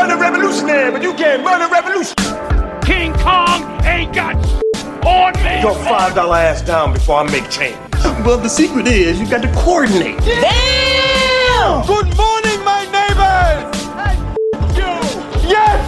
run a revolutionary, but you can't run a revolution. King Kong ain't got on me. Your five dollar ass down before I make change. Well, the secret is you got to coordinate. Damn! Good morning, my neighbors. you. Yes.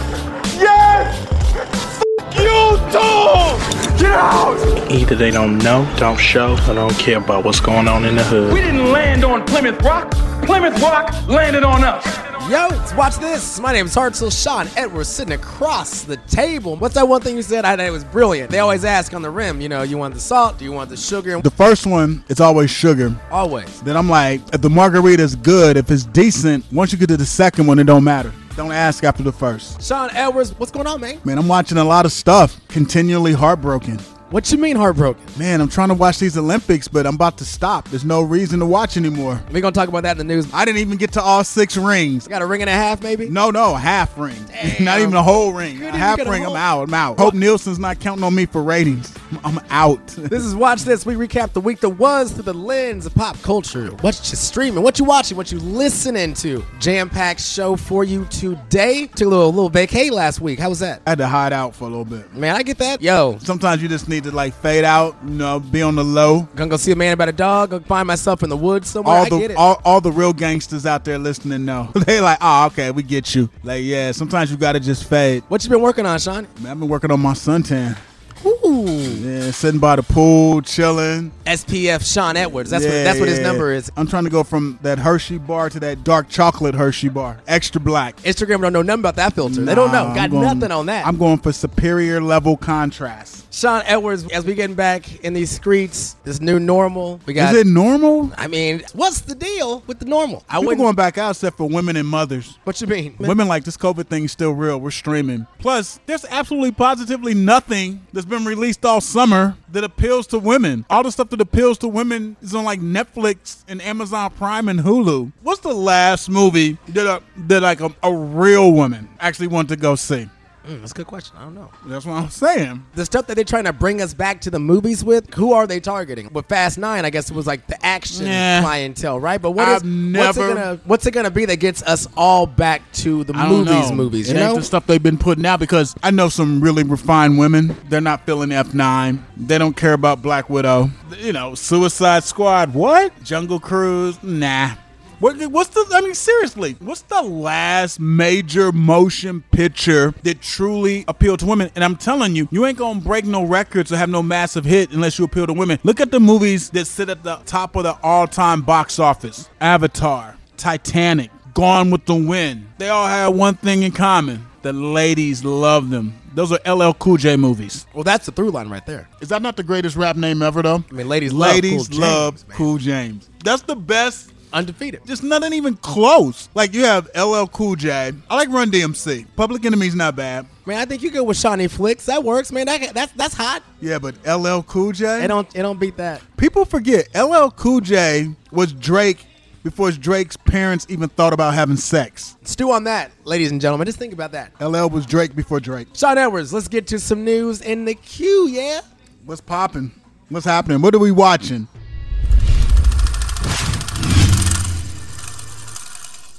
Yes. F- you too. Get out. Either they don't know, don't show, or don't care about what's going on in the hood. We didn't land on Plymouth Rock. Plymouth Rock landed on us. Yo, watch this. My name is Hartzell Sean Edwards, sitting across the table. What's that one thing you said? I thought it was brilliant. They always ask on the rim, you know, you want the salt? Do you want the sugar? The first one, it's always sugar. Always. Then I'm like, if the margarita's good, if it's decent, once you get to the second one, it don't matter. Don't ask after the first. Sean Edwards, what's going on, man? Man, I'm watching a lot of stuff. Continually heartbroken. What you mean heartbroken? Man, I'm trying to watch these Olympics, but I'm about to stop. There's no reason to watch anymore. We're going to talk about that in the news. I didn't even get to all six rings. Got a ring and a half, maybe? No, no, a half ring. Damn. not even a whole ring. Couldn't A half get a ring, whole- I'm out. I'm out. Hope Nielsen's not counting on me for ratings. I'm out. This is Watch This. We recap the week that was through the lens of pop culture. What you streaming, what you watching, what you listening to. Jam-packed show for you today. Took a little, little vacay last week. How was that? I had to hide out for a little bit. Man, I get that. Yo, Sometimes you just need to like fade out, you know, be on the low. gonna go see a man about a dog. Go find myself in the woods somewhere. All I get the it. all, all the real gangsters out there listening know. they like, oh, okay, we get you. Like, yeah, sometimes you gotta just fade. what you been working on, Sean? Man, I've been working on my suntan. Ooh. Yeah, sitting by the pool, chilling. SPF Sean Edwards. That's what Yeah, that's what his number is. I'm trying to go from that Hershey bar to that dark chocolate Hershey bar, extra black. Instagram don't know nothing about that filter. they don't know. Got going- nothing on that. I'm going for superior level contrast. Sean Edwards, as we getting back in these streets, this new normal. We got Is it normal? I mean, what's the deal with the normal? I People going back out except for women and mothers. What you mean? Women like this COVID thing is still real. We're streaming. Plus, there's absolutely positively nothing that's been released all summer that appeals to women. All the stuff that appeals to women is on like Netflix and Amazon Prime and Hulu. What's the last movie that a, that like a, a real woman actually wanted to go see? Mm, that's a good question. I don't know. That's what I'm saying. The stuff that they're trying to bring us back to the movies with, who are they targeting? With Fast Nine, I guess it was like the action Nah. clientele, right? But what is- what's it gonna what's it gonna be that gets us all back to the I movies? Movies, It you know? the stuff they've been putting out because I know some really refined women. They're not feeling F9. They don't care about Black Widow. You know, Suicide Squad. What? Jungle Cruise. Nah. What, what's the? I mean, seriously, what's the last major motion picture that truly appealed to women? And I'm telling you, you ain't gonna break no records or have no massive hit unless you appeal to women. Look at the movies that sit at the top of the all-time box office: Avatar, Titanic, Gone with the Wind. They all had one thing in common: the ladies love them. Those are LL Cool J movies. well, that's the through line right there. Is that not the greatest rap name ever, though? I mean, ladies love ladies Cool love James, man. Cool James. That's the best Undefeated. just nothing even close. Like you have LL Cool J. I like Run DMC. Public Enemy's not bad. Man, I think you go with Shawnee Flicks. That works, man. That, that's that's hot. Yeah, but LL Cool J. It don't it don't beat that. People forget LL Cool J was Drake before Drake's parents even thought about having sex. Stew on that, ladies and gentlemen. Just think about that. LL was Drake before Drake. Sean Edwards, let's get to some news in the queue, yeah? What's popping? What's happening? What are we watching?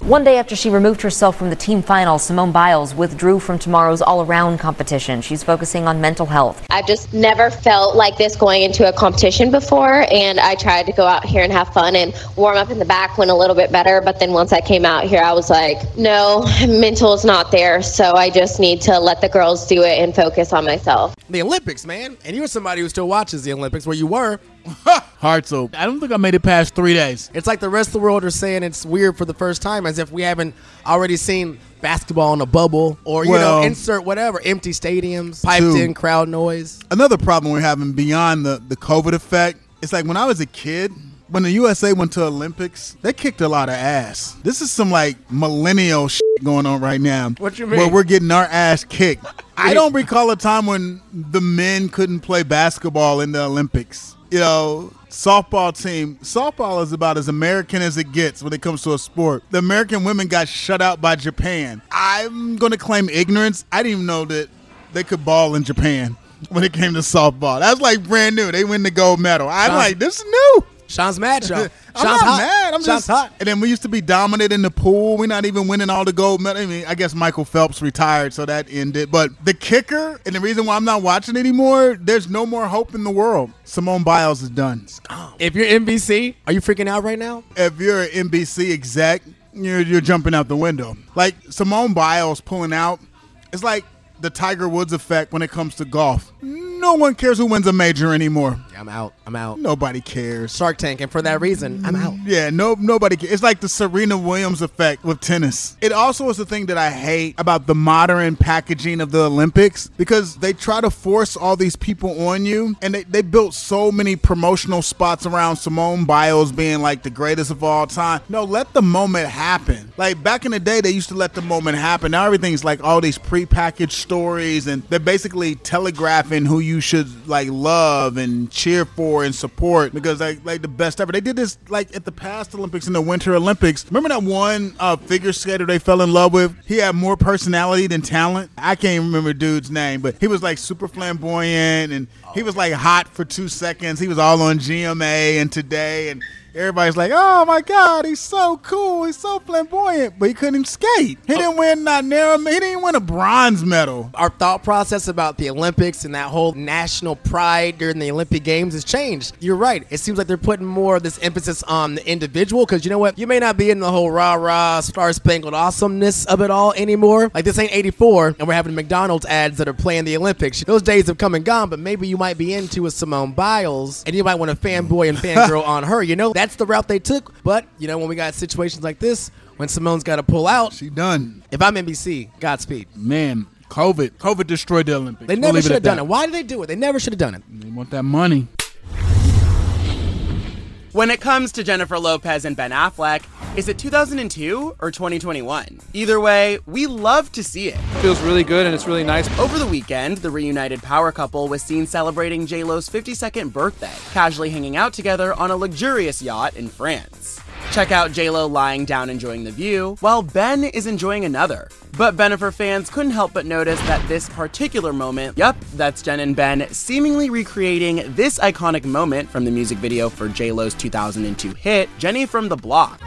One day after she removed herself from the team final, Simone Biles withdrew from tomorrow's all around competition. She's focusing on mental health. I've just never felt like this going into a competition before, and I tried to go out here and have fun and warm up in the back went a little bit better. But then once I came out here, I was like, no, mental is not there. So I just need to let the girls do it and focus on myself. The Olympics, man. And you're somebody who still watches the Olympics where you were. Heart so. I don't think I made it past three days. It's like the rest of the world are saying it's weird for the first time, as if we haven't already seen basketball in a bubble or, you Well- know, insert whatever, empty stadiums, piped Two. in crowd noise. Another problem we're having beyond the, the COVID effect, it's like when I was a kid, when the USA went to Olympics, they kicked a lot of ass. This is some like millennial shit going on right now. What you mean? Where we're getting our ass kicked. I don't recall a time when the men couldn't play basketball in the Olympics. You know, softball team, softball is about as American as it gets when it comes to a sport. The American women got shut out by Japan. I'm going to claim ignorance. I didn't even know that they could ball in Japan when it came to softball. That's like brand new. They win the gold medal. I'm Sean- like, this is new. Sean's mad, y'all. I'm Sean's not hot. mad. I'm Sean's just hot. And then we used to be dominant in the pool. We're not even winning all the gold medals. I mean, I guess Michael Phelps retired, so that ended. But the kicker, and the reason why I'm not watching anymore, there's no more hope in the world. Simone Biles is done. If you're NBC, are you freaking out right now? If you're an NBC exec, you're you're jumping out the window. Like Simone Biles pulling out, it's like the Tiger Woods effect when it comes to golf. No one cares who wins a major anymore. I'm out. I'm out. Nobody cares. Shark Tank, and for that reason, I'm out. Yeah, no, nobody. Cares. It's like the Serena Williams effect with tennis. It also is the thing that I hate about the modern packaging of the Olympics because they try to force all these people on you, and they, they built so many promotional spots around Simone Biles being like the greatest of all time. No, let the moment happen. Like back in the day, they used to let the moment happen. Now everything's like all these prepackaged stories, and they're basically telegraphing who you should like love and cheer for and support because like like the best ever. They did this like at the past Olympics and the Winter Olympics. Remember that one uh, figure skater they fell in love with? He had more personality than talent. I can't remember dude's name, but he was like super flamboyant and he was like hot for two seconds. He was all on GMA and today and. Everybody's like, "Oh my God, he's so cool! He's so flamboyant!" But he couldn't skate. He didn't win not narrow. He didn't win a bronze medal. Our thought process about the Olympics and that whole national pride during the Olympic Games has changed. You're right. It seems like they're putting more of this emphasis on the individual because you know what? You may not be in the whole rah rah star spangled awesomeness of it all anymore. Like this ain't 84 and we're having McDonald's ads that are playing the Olympics. Those days have come and gone, but maybe you might be into a Simone Biles and you might want to fanboy and fangirl on her. You know, that's the route they took. But, you know, when we got situations like this, when Simone's got to pull out, She done. if I'm NBC, Godspeed. Man, COVID. COVID destroyed the Olympics. They We'll never should have done that. it. Why did they do it? They never should have done it. They want that money. When it comes to Jennifer Lopez and Ben Affleck, is it 2002 or 2021? Either way, we love to see it. Feels really good and it's really nice. Over the weekend, the reunited power couple was seen celebrating JLo's 52nd birthday, casually hanging out together on a luxurious yacht in France. Check out JLo lying down enjoying the view, while Ben is enjoying another. But Bennifer fans couldn't help but notice that this particular moment, yup, that's Jen and Ben seemingly recreating this iconic moment from the music video for JLo's 2002 hit, Jenny from the Block.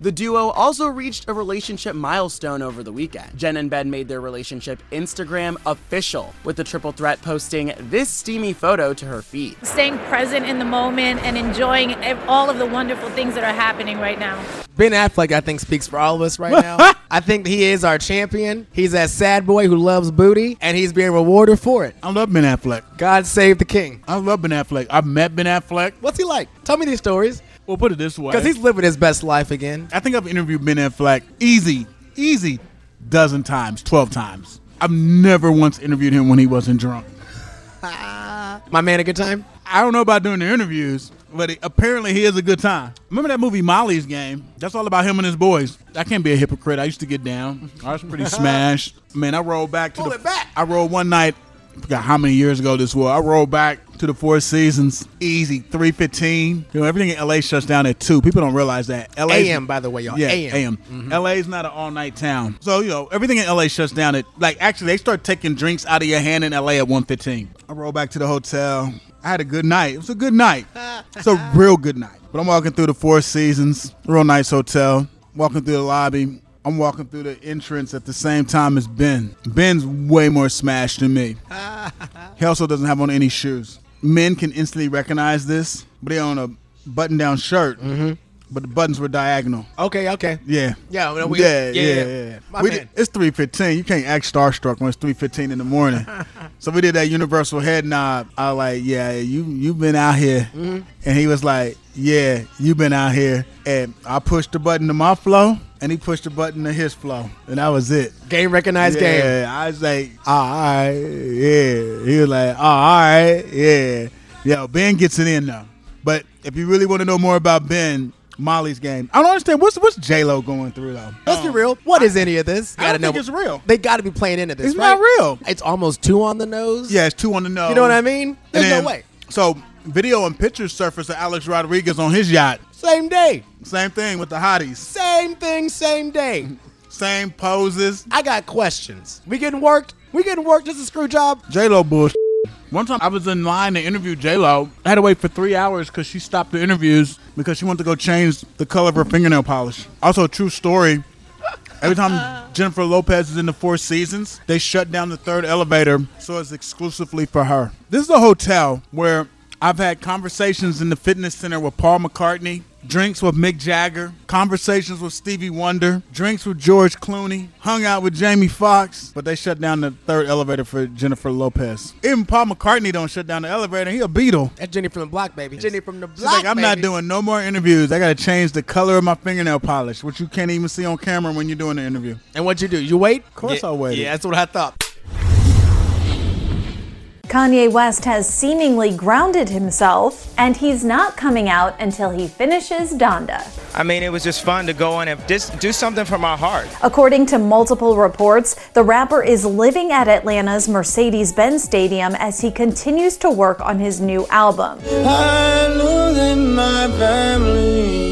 The duo also reached a relationship milestone over the weekend. Jen and Ben made their relationship Instagram official, with the triple threat posting this steamy photo to her feed. Staying present in the moment and enjoying all of the wonderful things that are happening right now. Ben Affleck, I think, speaks for all of us right now. I think he is our champion. He's that sad boy who loves booty, and he's being rewarded for it. I love Ben Affleck. God save the king. I love Ben Affleck. I've met Ben Affleck. What's he like? Tell me these stories. We'll put it this way. Because he's living his best life again. I think I've interviewed Ben Affleck easy, easy, dozen times, twelve times. I've never once interviewed him when he wasn't drunk. My man, a good time? I don't know about doing the interviews, but he, apparently he is a good time. Remember that movie Molly's Game? That's all about him and his boys. I can't be a hypocrite. I used to get down. I was pretty smashed. Man, I rolled back to Pull the. it back. I rolled one night. Forgot how many years ago this was. I rolled back to the Four Seasons, easy, three fifteen. You know, everything in LA shuts down at two. People don't realize that. LA AM, by the way, y'all. Yeah, AM. AM. Mm-hmm. LA is not an all night town. So, you know, everything in LA shuts down at like actually they start taking drinks out of your hand in LA at 115. I roll back to the hotel. I had a good night. It was a good night. It's a real good night. But I'm walking through the Four Seasons, real nice hotel. Walking through the lobby. I'm walking through the entrance at the same time as Ben. Ben's way more smashed than me. He also doesn't have on any shoes. Men can instantly recognize this, but they own a button-down shirt, mm-hmm. But the buttons were diagonal. Okay, okay. Yeah. Yeah, well, we- yeah, yeah, yeah, yeah. We did- it's three fifteen. You can't act starstruck when it's three fifteen in the morning. so we did that universal head nod. I was like, yeah, you you've been out here, Mm-hmm. and he was like, yeah, you've been out here. And I pushed the button to my flow, and he pushed the button to his flow, and that was it. Game recognized game. Yeah, I was like, all right, yeah. He was like, all right, yeah. Yeah, Ben gets it in though. But if you really want to know more about Ben, Molly's game, I don't understand what's what's J Lo going through though. Let's be oh, real. What is any of this? I don't think it's real. They got to be playing into this. It's right? not real. It's almost two on the nose. Yeah, it's two on the nose. You know what I mean? There's And then- no way. So video and pictures surfaced of Alex Rodriguez on his yacht. Same day. Same thing with the hotties. Same thing. Same day. Same poses. I got questions. We getting worked? We getting worked? This is a screw job. J Lo bullshit. One time I was in line to interview J Lo. I had to wait for three hours because she stopped the interviews because she wanted to go change the color of her fingernail polish. Also, a true story. Every time Jennifer Lopez is in the Four Seasons, they shut down the third elevator so it's exclusively for her. This is a hotel where I've had conversations in the fitness center with Paul McCartney, drinks with Mick Jagger, conversations with Stevie Wonder, drinks with George Clooney, hung out with Jamie Foxx, but they shut down the third elevator for Jennifer Lopez. Even Paul McCartney don't shut down the elevator. He a Beatle. That's Jenny from the block, baby. Jenny from the She's like, I'm not doing no more interviews. I gotta change the color of my fingernail polish, which you can't even see on camera when you're doing the interview. And what'd you do? You wait? Of course yeah, I waited. Yeah, that's what I thought. Kanye West has seemingly grounded himself, and he's not coming out until he finishes Donda. I mean, it was just fun to go in and just do something from our heart. According to multiple reports, the rapper is living at Atlanta's Mercedes Benz Stadium as he continues to work on his new album. I'm losing my family.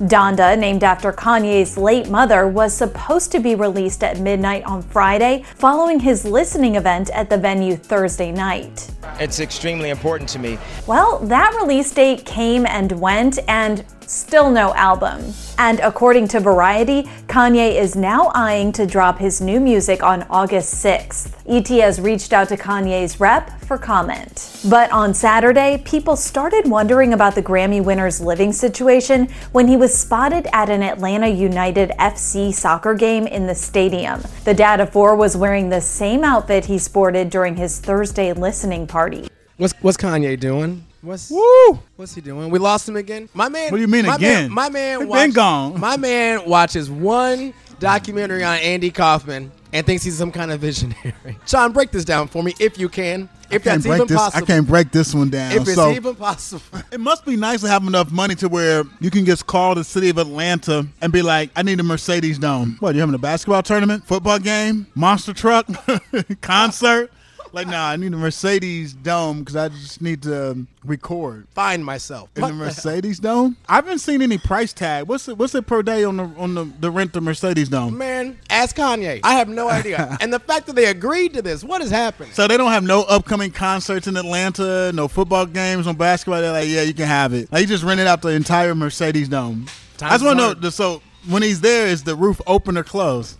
Donda, named after Kanye's late mother, was supposed to be released at midnight on Friday, following his listening event at the venue Thursday night. It's extremely important to me. Well, that release date came and went, and still no album. And according to Variety, Kanye is now eyeing to drop his new music on August 6th. ET has reached out to Kanye's rep for comment. But on Saturday, people started wondering about the Grammy winner's living situation when he was spotted at an Atlanta United FC soccer game in the stadium. The dad of four was wearing the same outfit he sported during his Thursday listening party. What's what's Kanye doing? What's Woo! what's he doing? We lost him again. My man. What do you mean my again? Man, my man. Watch- been gone. My man watches one documentary on Andy Kaufman and thinks he's some kind of visionary. Sean, break this down for me if you can. If that's even this. possible. I can't break this one down. If it's so even possible. it must be nice to have enough money to where you can just call the city of Atlanta and be like, "I need a Mercedes Dome." What? You having a basketball tournament, football game, monster truck, concert? Like, nah, I need a Mercedes Dome because I just need to record Find myself. in What the the? Mercedes Dome. I haven't seen any price tag. What's it? What's it per day on the on the, the rent of Mercedes Dome? Man, ask Kanye. I have no idea. and the fact that they agreed to this, what has happened? So they don't have no upcoming concerts in Atlanta, no football games, no basketball. They're like, yeah, you can have it. Like, he just rented out the entire Mercedes Dome. I just want to know. So when he's there, is the roof open or closed?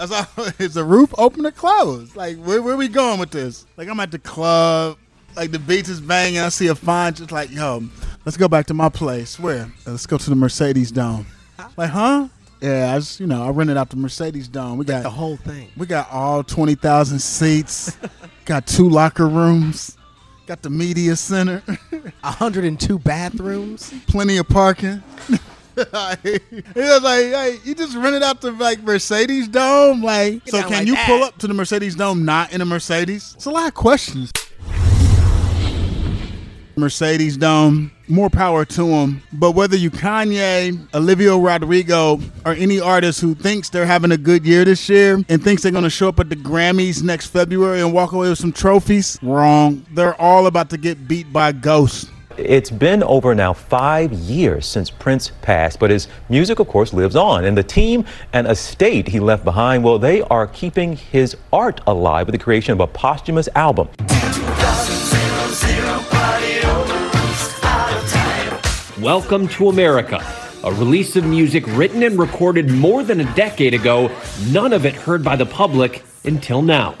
That's all. Is the roof open or closed? Like, where where we going with this? Like, I'm at the club. Like the beats is banging. I see a fine. Just like, yo, let's go back to my place. Where? "Uh, Let's go to the Mercedes Dome. Like, huh? Yeah, I just you know I rented out the Mercedes Dome. We got The whole thing. we got all 20,000 seats. got two locker rooms. Got the media center. 102 bathrooms. Plenty of parking. he was like, hey, you just rented out the like Mercedes Dome, like. So can like you that. pull up to the Mercedes Dome not in a Mercedes? It's a lot of questions. Mercedes Dome, more power to them. But whether you Kanye, Olivia Rodrigo, or any artist who thinks they're having a good year this year and thinks they're going to show up at the Grammys next February and walk away with some trophies, wrong. They're all about to get beat by ghosts. It's been over now five years since Prince passed, but his music, of course, lives on. And the team and estate he left behind, well, they are keeping his art alive with the creation of a posthumous album. Welcome to America, a release of music written and recorded more than a decade ago, none of it heard by the public until now.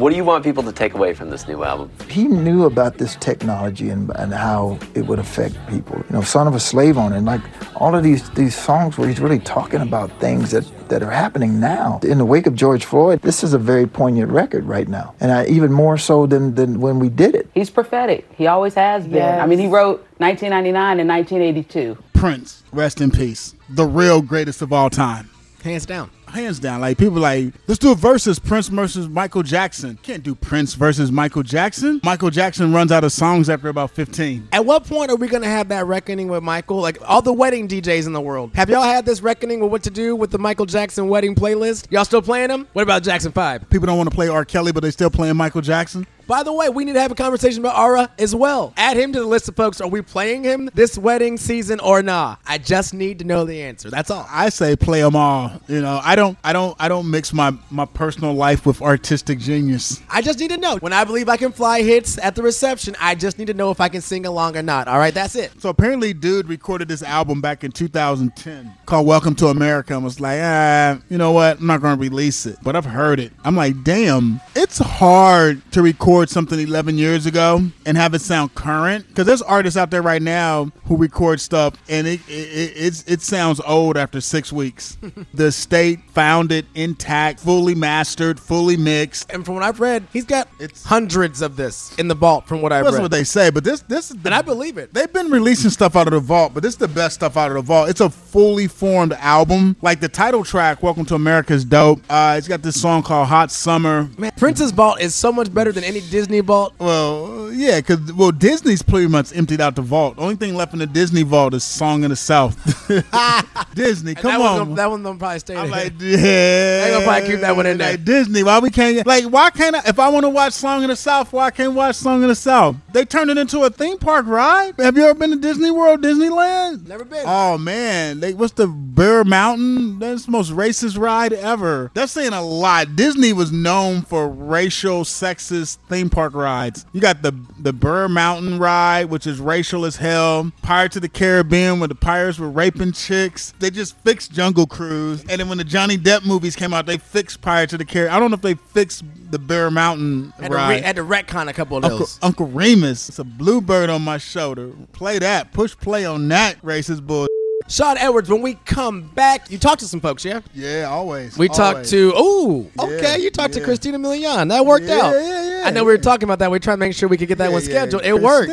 What do you want people to take away from this new album? He knew about this technology and, and how it would affect people. You know, Son of a Slave Owner, and like all of these these songs where he's really talking about things that, that are happening now. In the wake of George Floyd, this is a very poignant record right now. And I, even more so than, than when we did it. He's prophetic. He always has been. I mean, he wrote 1999 and 1982. Prince, rest in peace. The real greatest of all time. Hands down. Hands down. Like people like, let's do a versus Prince versus Michael Jackson. Can't do Prince versus Michael Jackson. Michael Jackson runs out of songs after about 15. At what point are we going to have that reckoning with Michael? Like all the wedding DJs in the world. Have y'all had this reckoning with what to do with the Michael Jackson wedding playlist? Y'all still playing them? What about Jackson 5? People don't want to play R. Kelly, but they still playing Michael Jackson. By the way, we need to have a conversation about Ara as well. Add him to the list of folks. Are we playing him this wedding season or nah? I just need to know the answer. That's all. I say play them all. You know, I don't, I don't, I don't mix my my personal life with artistic genius. I just need to know. When I believe I can fly hits at the reception, I just need to know if I can sing along or not. All right, that's it. So apparently, dude recorded this album back in 2010 called "Welcome to America" and was like, ah, you know what? I'm not going to release it, but I've heard it. I'm like, damn, it's hard to record something 11 years ago and have it sound current because there's artists out there right now who record stuff and it it, it, it sounds old after six weeks. the state found it intact, fully mastered, fully mixed. And from what I've read, he's got it's hundreds of this in the vault. From what I've read. That's read, what they say, but this this is the, and I believe it. They've been releasing stuff out of the vault, but this is the best stuff out of the vault. It's a fully formed album. Like the title track, "Welcome to America," is dope. Uh, it's got this song called "Hot Summer." Man, Prince's vault is so much better than any Disney vault. Well, uh, yeah, because well, Disney's pretty much emptied out the vault. Only thing left in the Disney vault is "Song in the South." Disney, come that on. One, that one, probably stay. I'm there. like, yeah, they gonna probably keep that one in there. Like Disney, why we can't? Like, why can't I? If I want to watch "Song in the South," why can't I watch "Song in the South"? They turned it into a theme park ride. Have you ever been to Disney World, Disneyland? Never been. Oh man, they what's the Bear Mountain? That's the most racist ride ever. That's saying a lot. Disney was known for racial, sexist theme park rides. You got the the Burr Mountain ride, which is racial as hell. Pirates of the Caribbean, where the pirates were raping chicks. They just fixed Jungle Cruise, and then when the Johnny Depp movies came out, they fixed Pirates of the Caribbean. I don't know if they fixed the Bear Mountain Had to, ride. re- had to retcon a couple of Uncle, those. Uncle Remus, it's a bluebird on my shoulder. Play that, push play on that racist bull. Sean Edwards, when we come back, you talk to some folks, yeah? Yeah, always. We talked to, ooh, okay, Yeah, you talked to. Christina Milian. That worked Yeah, out. Yeah, yeah. I know we were talking about that. We are trying to make sure we could get that Yeah, one yeah. scheduled. It worked.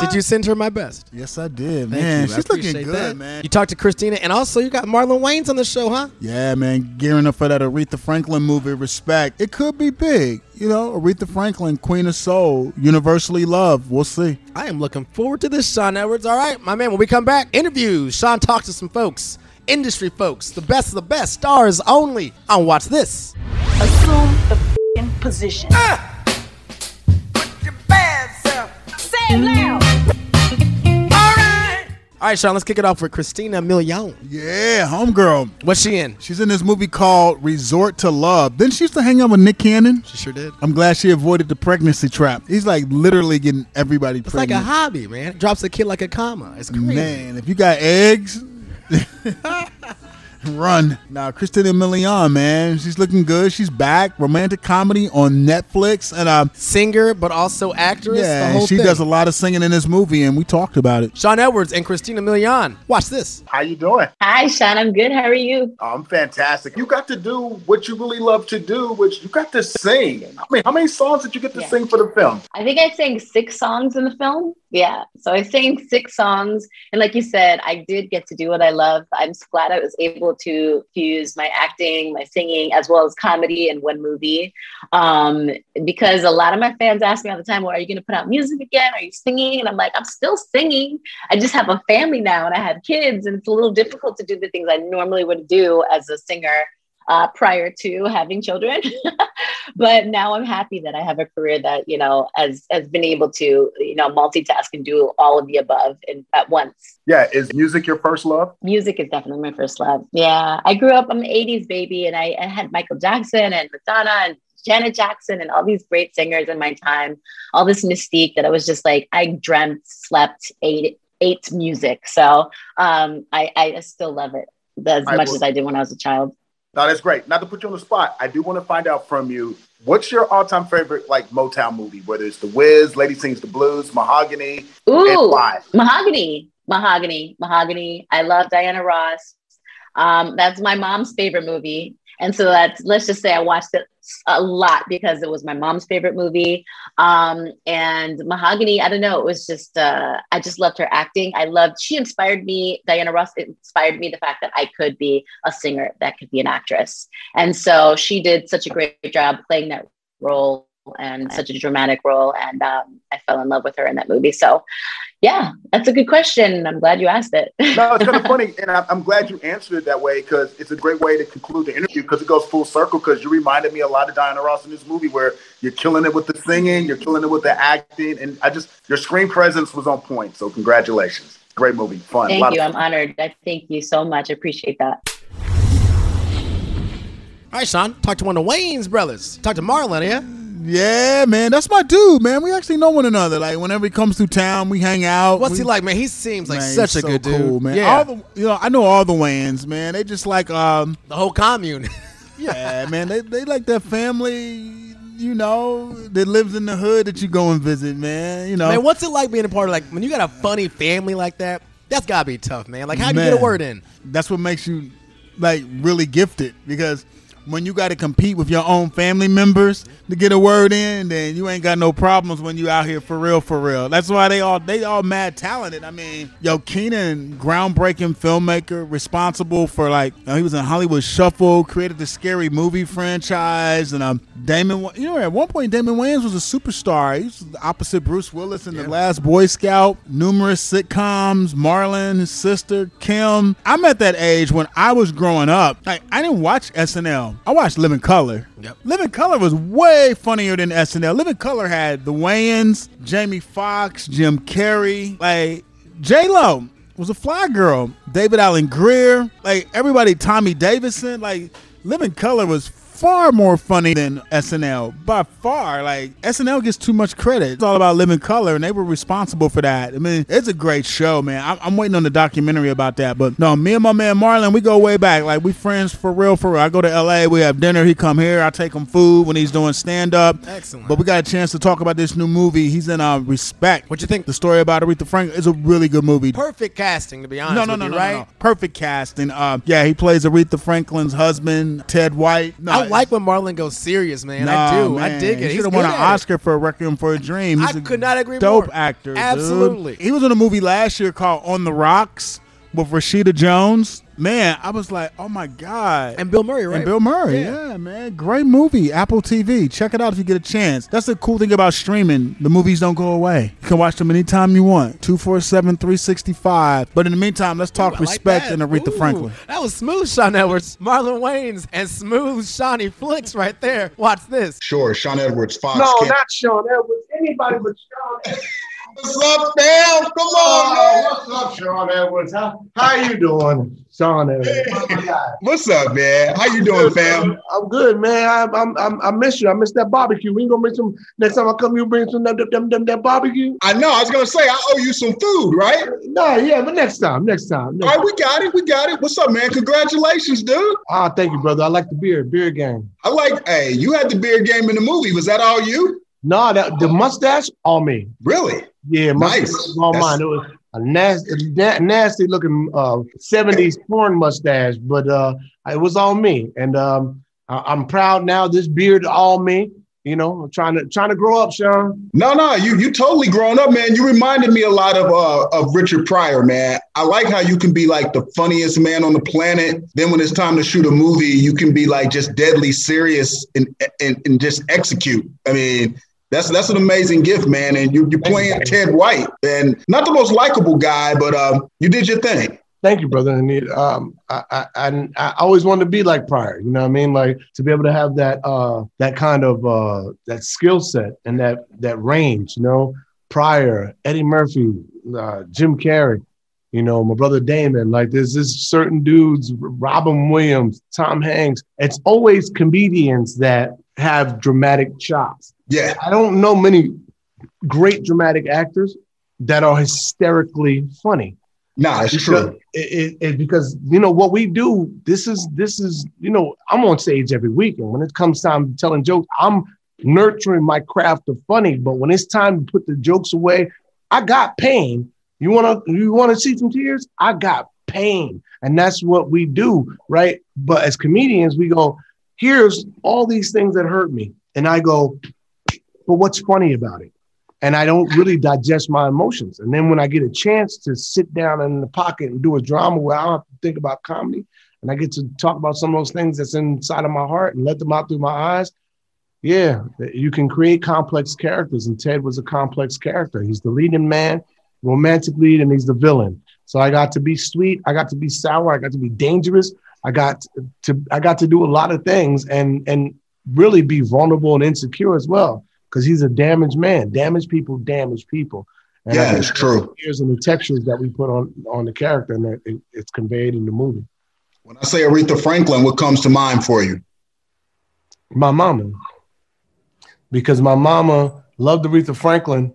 Did you send her my best? Yes, I did, Thank man. you. I She's looking good, that. man. You talked to Christina, and also you got Marlon Wayans on the show, huh? Yeah, man, gearing up for that Aretha Franklin movie, Respect. It could be big. You know, Aretha Franklin, Queen of Soul, universally loved. We'll see. I am looking forward to this, Sean Edwards. All right, my man, when we come back, interviews. Sean talks to some folks, industry folks, the best of the best, stars only on Watch This. Assume the fing position. Say All right, Sean, let's kick it off with Christina Milian. Yeah, homegirl. What's she in? She's in this movie called Resort to Love. Then she used to hang out with Nick Cannon. She sure did. I'm glad she avoided the pregnancy trap. He's like literally getting everybody It's like a hobby, man. Drops a kid like a comma. It's crazy. Man, if you got eggs, run. Now, Christina Milian, man, she's looking good. She's back. Romantic comedy on Netflix, and uh, Singer, but also actress. the yeah, whole she thing. does a lot of singing in this movie, and we talked about it. Sean Edwards and Christina Milian. Watch this. How you doing? Hi, Sean. I'm good. How are you? I'm fantastic. You got to do what you really love to do, which you got to sing. I mean, how many songs did you get to Yeah. sing for the film? I think I sang six songs in the film. Yeah. So I sang six songs. And like you said, I did get to do what I love. I'm just glad I was able to fuse my acting, my singing, as well as comedy in one movie. Um, because a lot of my fans ask me all the time, well, are you going to put out music again? Are you singing? And I'm like, I'm still singing. I just have a family now and I have kids. And it's a little difficult to do the things I normally would do as a singer. Uh, prior to having children, but now I'm happy that I have a career that you know has has been able to you know multitask and do all of the above in, at once. Yeah, is music your first love? Music is definitely my first love. Yeah, I grew up. I'm an '80s baby, and I, I had Michael Jackson and Madonna and Janet Jackson and all these great singers in my time. All this mystique that I was just like I dreamt, slept, ate, ate music. So um, I I still love it as I much will- as I did when I was a child. No, that's great. Not to put you on the spot, I do want to find out from you what's your all-time favorite like Motown movie, whether it's The Wiz, Lady Sings the Blues, Mahogany, and Ooh, mahogany, mahogany, mahogany. I love Diana Ross. Um, that's my mom's favorite movie. And so that's let's just say I watched it a lot because it was my mom's favorite movie. Um, and Mahogany, I don't know, it was just uh, I just loved her acting. I loved she inspired me. Diana Ross inspired me the fact that I could be a singer, that could be an actress, and so she did such a great job playing that role and such a dramatic role. And um, I fell in love with her in that movie. So, yeah, that's a good question. I'm glad you asked it. no, it's kind of funny, and I'm, I'm glad you answered it that way because it's a great way to conclude the interview because it goes full circle. Because you reminded me a lot of Diana Ross in this movie, where you're killing it with the singing, you're killing it with the acting, and I just your screen presence was on point. So congratulations, great movie, fun. Thank you. I'm honored. I thank you so much. I appreciate that. All right, Sean, talk to one of the Wayans brothers. Talk to Marlon, yeah? Yeah, man, that's my dude, man. We actually know one another. Like whenever he comes through town, we hang out. What's we, he like, man? He seems like Man, such he's a so good cool, dude, man. Yeah, All the, you know, I know all the Wayans, man. They just like um the whole commune. yeah, man. They they like their family. You know, that lives in the hood that you go and visit, man. You know, Man, what's it like being a part of like when you got a funny family like that? That's gotta be tough, man. Like, how do you get a word in? That's what makes you like really gifted because when you got to compete with your own family members to get a word in, then you ain't got no problems when you out here for real, for real. That's why they all they all mad talented. I mean, yo, Keenen, groundbreaking filmmaker, responsible for like you know, he was in Hollywood Shuffle, created the Scary Movie franchise, and um, Damon. You know, at one point Damon Wayans was a superstar. He was opposite Bruce Willis in The Last Boy Scout, numerous sitcoms, Marlon, his sister Kim. I'm at that age when I was growing up. Like I didn't watch SNL. I watched Living Color. Yep. Living Color was way funnier than SNL. Living Color had the Wayans, Jamie Foxx, Jim Carrey, like J Lo was a fly girl. David Alan Grier, like everybody, Tommy Davidson, like Living Color was far more funny than SNL by far. Like SNL gets too much credit. It's all about Living Color, and they were responsible for that. I mean, it's a great show, man. I'm, I'm waiting on the documentary about that. But no, me and my man Marlon, we go way back. Like we friends for real, for real. I go to LA, we have dinner. He come here, I take him food when he's doing stand up. Excellent. But we got a chance to talk about this new movie. He's in uh, Respect. What you think? The story about Aretha Franklin is a really good movie. Perfect casting, to be honest. No, no, with no, you, no, right? no, no. Perfect casting. Uh, yeah, he plays Aretha Franklin's husband, Ted White. No, I like when Marlon goes serious, man. Nah, I do. man. I dig it. He should have won an at it. Oscar for Requiem for a Dream. He's I could not agree dope more. Dope actor. dude. Absolutely. He was in a movie last year called On the Rocks with Rashida Jones. Man, I was like, oh my god. And Bill Murray, right? And Bill Murray, Yeah. yeah. man, great movie. Apple TV, check it out if you get a chance. That's the cool thing about streaming. The movies don't go away. You can watch them anytime you want, 247, 365. But in the meantime, let's talk I like respect that. and Aretha Ooh, Franklin. That was smooth, Sean Edwards, Marlon Wayans, and smooth Shawnee Flicks right there. Watch this. Sure, Sean Edwards, Fox. No, Camp- not Sean Edwards. Anybody but Sean Edwards. What's up, fam? Come on, man. What's up, Sean Edwards? How, how you doing, Sean Edwards? What's up, man? How you doing, fam? I'm good, man. I, I'm, I'm, I miss you. I miss that barbecue. We gonna bring some next time I come. You bring some them, them, them, that barbecue. I know. I was gonna say I owe you some food, right? No, yeah, but next time, next time. Next All right, we got it. We got it. What's up, man? Congratulations, dude. Ah, thank you, brother. I like the beer, beer game. I like. Hey, you had the beer game in the movie. Was that all you? No, that the mustache, all me. Really? Yeah, mustache Nice. That's- mine. It was a nasty, nasty looking uh, 70s porn mustache, but uh, it was all me. And um, I- I'm proud now. This beard, all me. You know, I'm trying to trying to grow up, Sean. No, no, you you totally grown up, man. You reminded me a lot of uh, of Richard Pryor, man. I like how you can be like the funniest man on the planet. Then when it's time to shoot a movie, you can be like just deadly serious and and, and just execute. I mean, that's that's an amazing gift, man. And you you're playing Ted White, and not the most likable guy, but um, you did your thing. Thank you, brother. And um, I, I, I, I always wanted to be like Pryor. You know what I mean? Like to be able to have that, uh, that kind of, uh, that skill set and that, that range. You know, Pryor, Eddie Murphy, uh, Jim Carrey. You know, my brother Damon. Like there's this certain dudes, Robin Williams, Tom Hanks. It's always comedians that have dramatic chops. Yeah. I don't know many great dramatic actors that are hysterically funny. Nah, it's Because- true. It, it, it- because you know what we do. This is this is you know I'm on stage every week, and when it comes time to telling jokes, I'm nurturing my craft of funny. But when it's time to put the jokes away, I got pain. You wanna you wanna see some tears? I got pain, and that's what we do, right? But as comedians, we go. here's all these things that hurt me, and I go, but what's funny about it? And I don't really digest my emotions. And then when I get a chance to sit down in the pocket and do a drama where I don't have to think about comedy, and I get to talk about some of those things that's inside of my heart and let them out through my eyes, yeah, you can create complex characters. And Ted was a complex character. He's the leading man, romantic lead, and he's the villain. So I got to be sweet. I got to be sour. I got to be dangerous. I got to I got to do a lot of things and and really be vulnerable and insecure as well because he's a damaged man. Damaged people damage people. And Yeah, it's true. Here's in the textures that we put on on the character and that it, it's conveyed in the movie. When I say Aretha Franklin, what comes to mind for you? My mama, because my mama loved Aretha Franklin,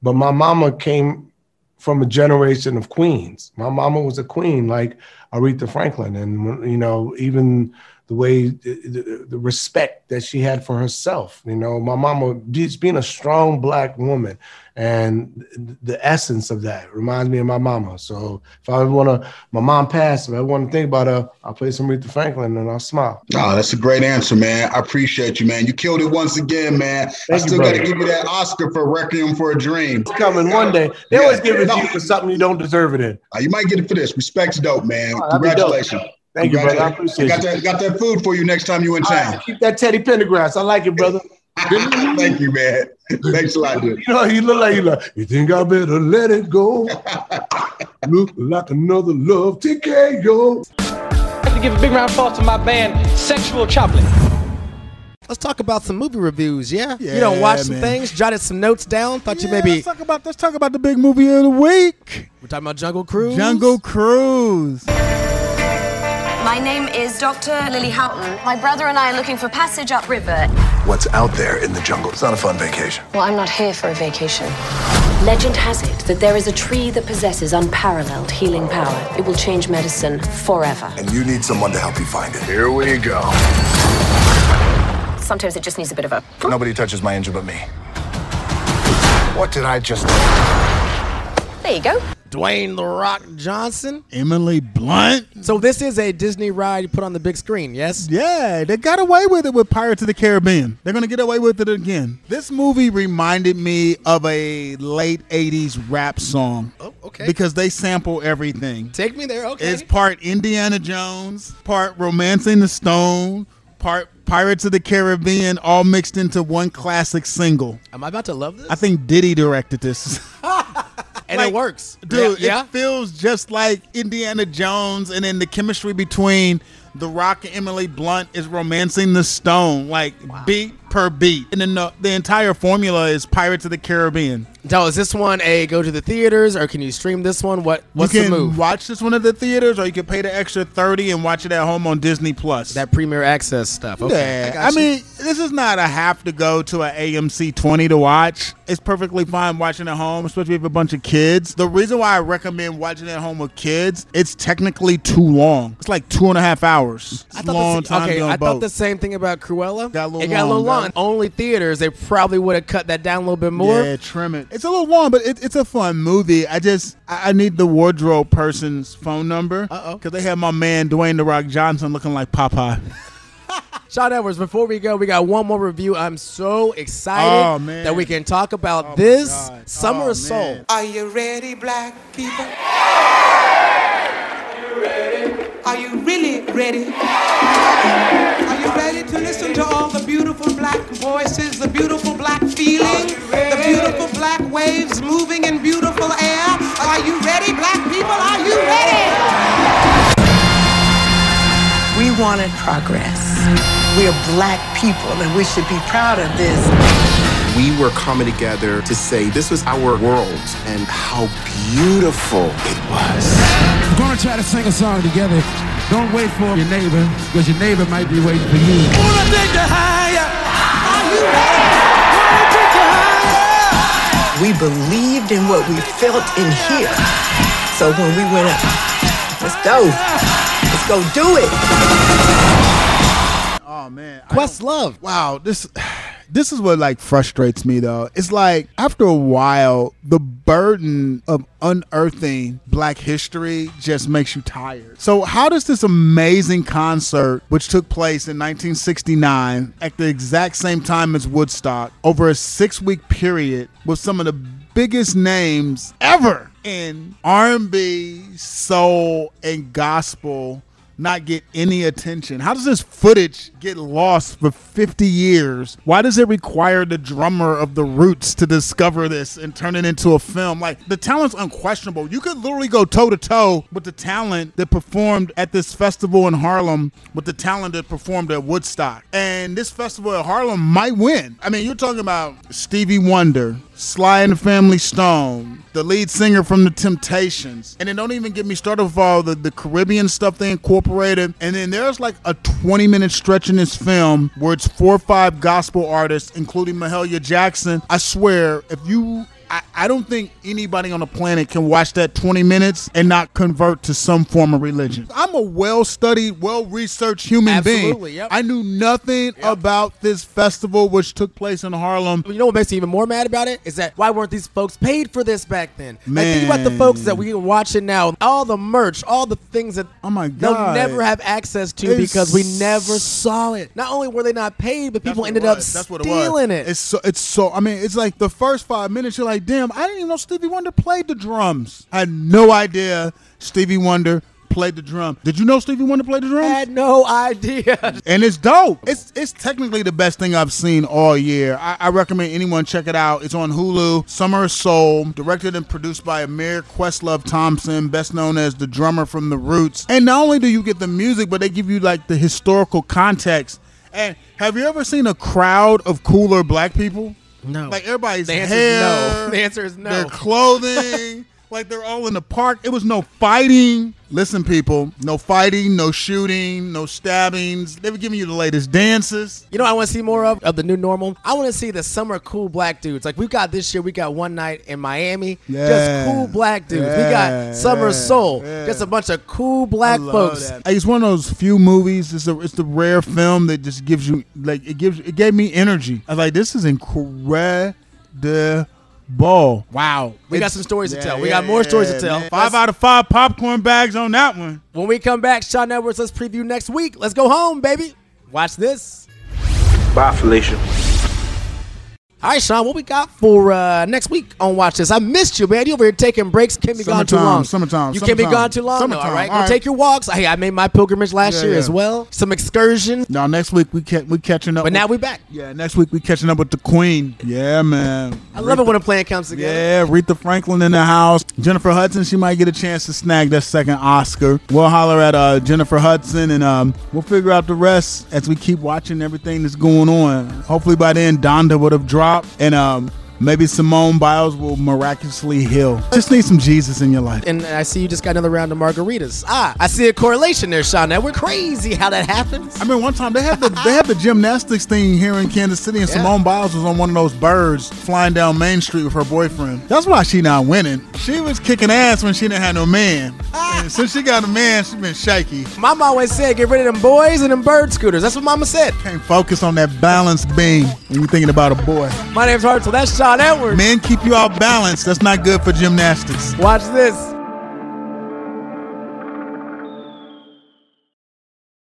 but my mama came from a generation of queens. My mama was a queen like Aretha Franklin, and you know even the way the, the, the respect that she had for herself. You know, my mama just being a strong black woman, and the essence of that reminds me of my mama. So if I want to, my mom passed. If I want to think about her, I'll play some Aretha Franklin and I'll smile. Oh, that's a great answer, man. I appreciate you, man. You killed it once again, man. I Thank you, still got to give you that Oscar for Requiem for a Dream. It's coming one day. They Yeah, always give it no. to you for something you don't deserve it in. Uh, you might get it for this. Respect's dope, man. Oh, dope. Congratulations. Thank you, brother. I Congratulations. appreciate got you. that, got that food for you next time you in ah, town. right, keep that Teddy Pendergrass. I like it, brother. Thank you, man. Thanks a lot, dude. You know, you look like you like, you think I better let it go? look like another love TKO. I'd like to give a big round of applause to my band, Sexual Chocolate. Let's talk about some movie reviews. Yeah, you don't watch some man. things, jotted some notes down. Thought you maybe let's talk about let's talk about the big movie of the week. we're talking about Jungle Cruise. Jungle Cruise. My name is Dr. Lily Houghton. My brother and I are looking for passage upriver. What's out there in the jungle? It's not a fun vacation. Well, I'm not here for a vacation. Legend has it that there is a tree that possesses unparalleled healing power. It will change medicine forever. And you need someone to help you find it. Here we go. Sometimes it just needs a bit of a. Nobody touches my engine but me. What did I just There you go. Dwayne the Rock Johnson. Emily Blunt. So this is a Disney ride you put on the big screen. Yes. Yeah, they got away with it with Pirates of the Caribbean. They're gonna get away with it again. This movie reminded me of a late '80s rap song. Oh, okay. Because they sample everything. Take me there. Okay. It's part Indiana Jones, part Romancing the Stone, part Pirates of the Caribbean, all mixed into one classic single. Am I about to love this? I think Diddy directed this. and like- it works, Dude, Yeah. it feels just like Indiana Jones, and then the chemistry between The Rock and Emily Blunt is romancing the stone, like beat per beat. And then the, the entire formula is Pirates of the Caribbean. Now, is this one a go to the theaters or can you stream this one? What What's you can the move? watch this one at the theaters, or you can pay the extra 30 and watch it at home on Disney Plus. That premiere access stuff. Okay. Yeah, got I, mean, this is not a have to go to an AMC 20 to watch. It's perfectly fine watching at home, especially if you have a bunch of kids. The reason why I recommend watching at home with kids, it's technically too long. It's like two and a half hours. It's I a thought long the, okay, I thought the same thing about Cruella. Got a little it got a little long, long. got Only theaters, they probably would have cut that down a little bit more. Yeah, trim it. It's a little long, but it, it's a fun movie. I just I, I need the wardrobe person's phone number. Uh oh, because they have my man Dwayne the Rock Johnson looking like Popeye. Sean Edwards, before we go, we got one more review. I'm so excited Oh, man. that we can talk about my this God. Summer Oh, of Soul. man. Are you ready, black people? Are you ready? Are you really ready to listen to all the beautiful black voices, the beautiful black feeling, the beautiful black waves moving in beautiful air? Are you ready, black people? Are you ready? We wanted progress. We are black people and we should be proud of this. We were coming together to say this was our world and how beautiful it was. We're gonna try to sing a song together. Don't wait for your neighbor, because your neighbor might be waiting for you. Wanna take you higher? Are you ready? Wanna take you higher? We believed in what we felt in here. So when we went up, let's go. Let's go do it. Oh man, Questlove. Wow, this This is what like frustrates me though. It's like after a while, the burden of unearthing black history just makes you tired. So how does this amazing concert, which took place in 1969 at the exact same time as Woodstock, over a six-week period with some of the biggest names ever in R&B, soul, and gospel not get any attention? How does this footage get lost for 50 years? Why does it require the drummer of the Roots to discover this and turn it into a film? Like the talent's unquestionable. You could literally go toe to toe with the talent that performed at this festival in Harlem with the talent that performed at Woodstock. And this festival at Harlem might win. I mean, you're talking about Stevie Wonder, Sly and the Family Stone, the lead singer from the Temptations. And then don't even get me started with all the, the Caribbean stuff they incorporated. And then there's like a 20 minute stretch in this film where it's four or five gospel artists, including Mahalia Jackson. I swear, if you I, I don't think anybody on the planet can watch that 20 minutes and not convert to some form of religion. I'm a well studied, well researched human Absolutely, being. yep. I knew nothing about this festival, which took place in Harlem. You know what makes me even more mad about it is that why weren't these folks paid for this back then? Like think about the folks that we are watching now, all the merch, all the things that oh my God. they'll never have access to It's because we never saw it. Not only were they not paid, but people ended up That's what it stealing was. it. It's so it's so I mean, it's like the first five minutes you're like, damn, I didn't even know Stevie Wonder played the drums. I had no idea Stevie Wonder played the drum. Did you know Stevie Wonder played the drums? I had no idea. and it's dope. It's it's technically the best thing I've seen all year. I, I recommend anyone check it out. It's on Hulu. Summer of Soul, directed and produced by Ahmir Questlove Thompson, best known as the drummer from The Roots. And not only do you get the music, but they give you like the historical context. And have you ever seen a crowd of cooler black people? No. Like everybody's The answer hair, is no. The answer is no. Their clothing. Like they're all in the park. It was no fighting. Listen, people, no fighting, no shooting, no stabbings. They were giving you the latest dances. You know what I want to see more of of the new normal? I want to see the summer cool black dudes. Like we got this year, we got one night in Miami, Yeah. just cool black dudes. we got Summer yeah, Soul, yeah. just a bunch of cool black folks. that. It's one of those few movies. It's a, it's the rare film that just gives you like it gives it gave me energy. I was like, this is incredible. Wow, We got some stories to tell. We yeah, got more stories to tell. man. Five out of five popcorn bags on that one. When we come back, Sean Edwards, let's preview next week. Let's go home, baby. Watch this. Bye, Felicia. All right, Sean, what we got for uh, next week on Watch This? I missed you, man. You over here taking breaks. Can't be gone too Summertime, long. summertime, You can't be gone too long. No, all summertime, right, all go take your walks. Hey, I made my pilgrimage last Yeah, year yeah. as well. Some excursions. Now next week we ca- we catching up. But with- now we back. Yeah, next week we catching up with the Queen. Yeah, man. I love it when a plan comes together. Yeah, Aretha Franklin in the house. Jennifer Hudson, she might get a chance to snag that second Oscar. We'll holler at uh, Jennifer Hudson and um, we'll figure out the rest as we keep watching everything that's going on. Hopefully by then Donda would have dropped and um, maybe Simone Biles will miraculously heal. Just need some Jesus in your life. And I see you just got another round of margaritas. Ah, I see a correlation there, Sean. That we're crazy how that happens. I mean, one time they had the they had the gymnastics thing here in Kansas City, and Yeah. Simone Biles was on one of those birds flying down Main Street with her boyfriend. That's why she not winning. She was kicking ass when she didn't have no man, and since she got a man, she been shaky. Mama always said, get rid of them boys and them bird scooters. That's what Mama said. Can't focus on that balance beam when you're thinking about a boy. My name's Hartzell. That's Sean Edwards. Men keep you off balance. That's not good for gymnastics. Watch this.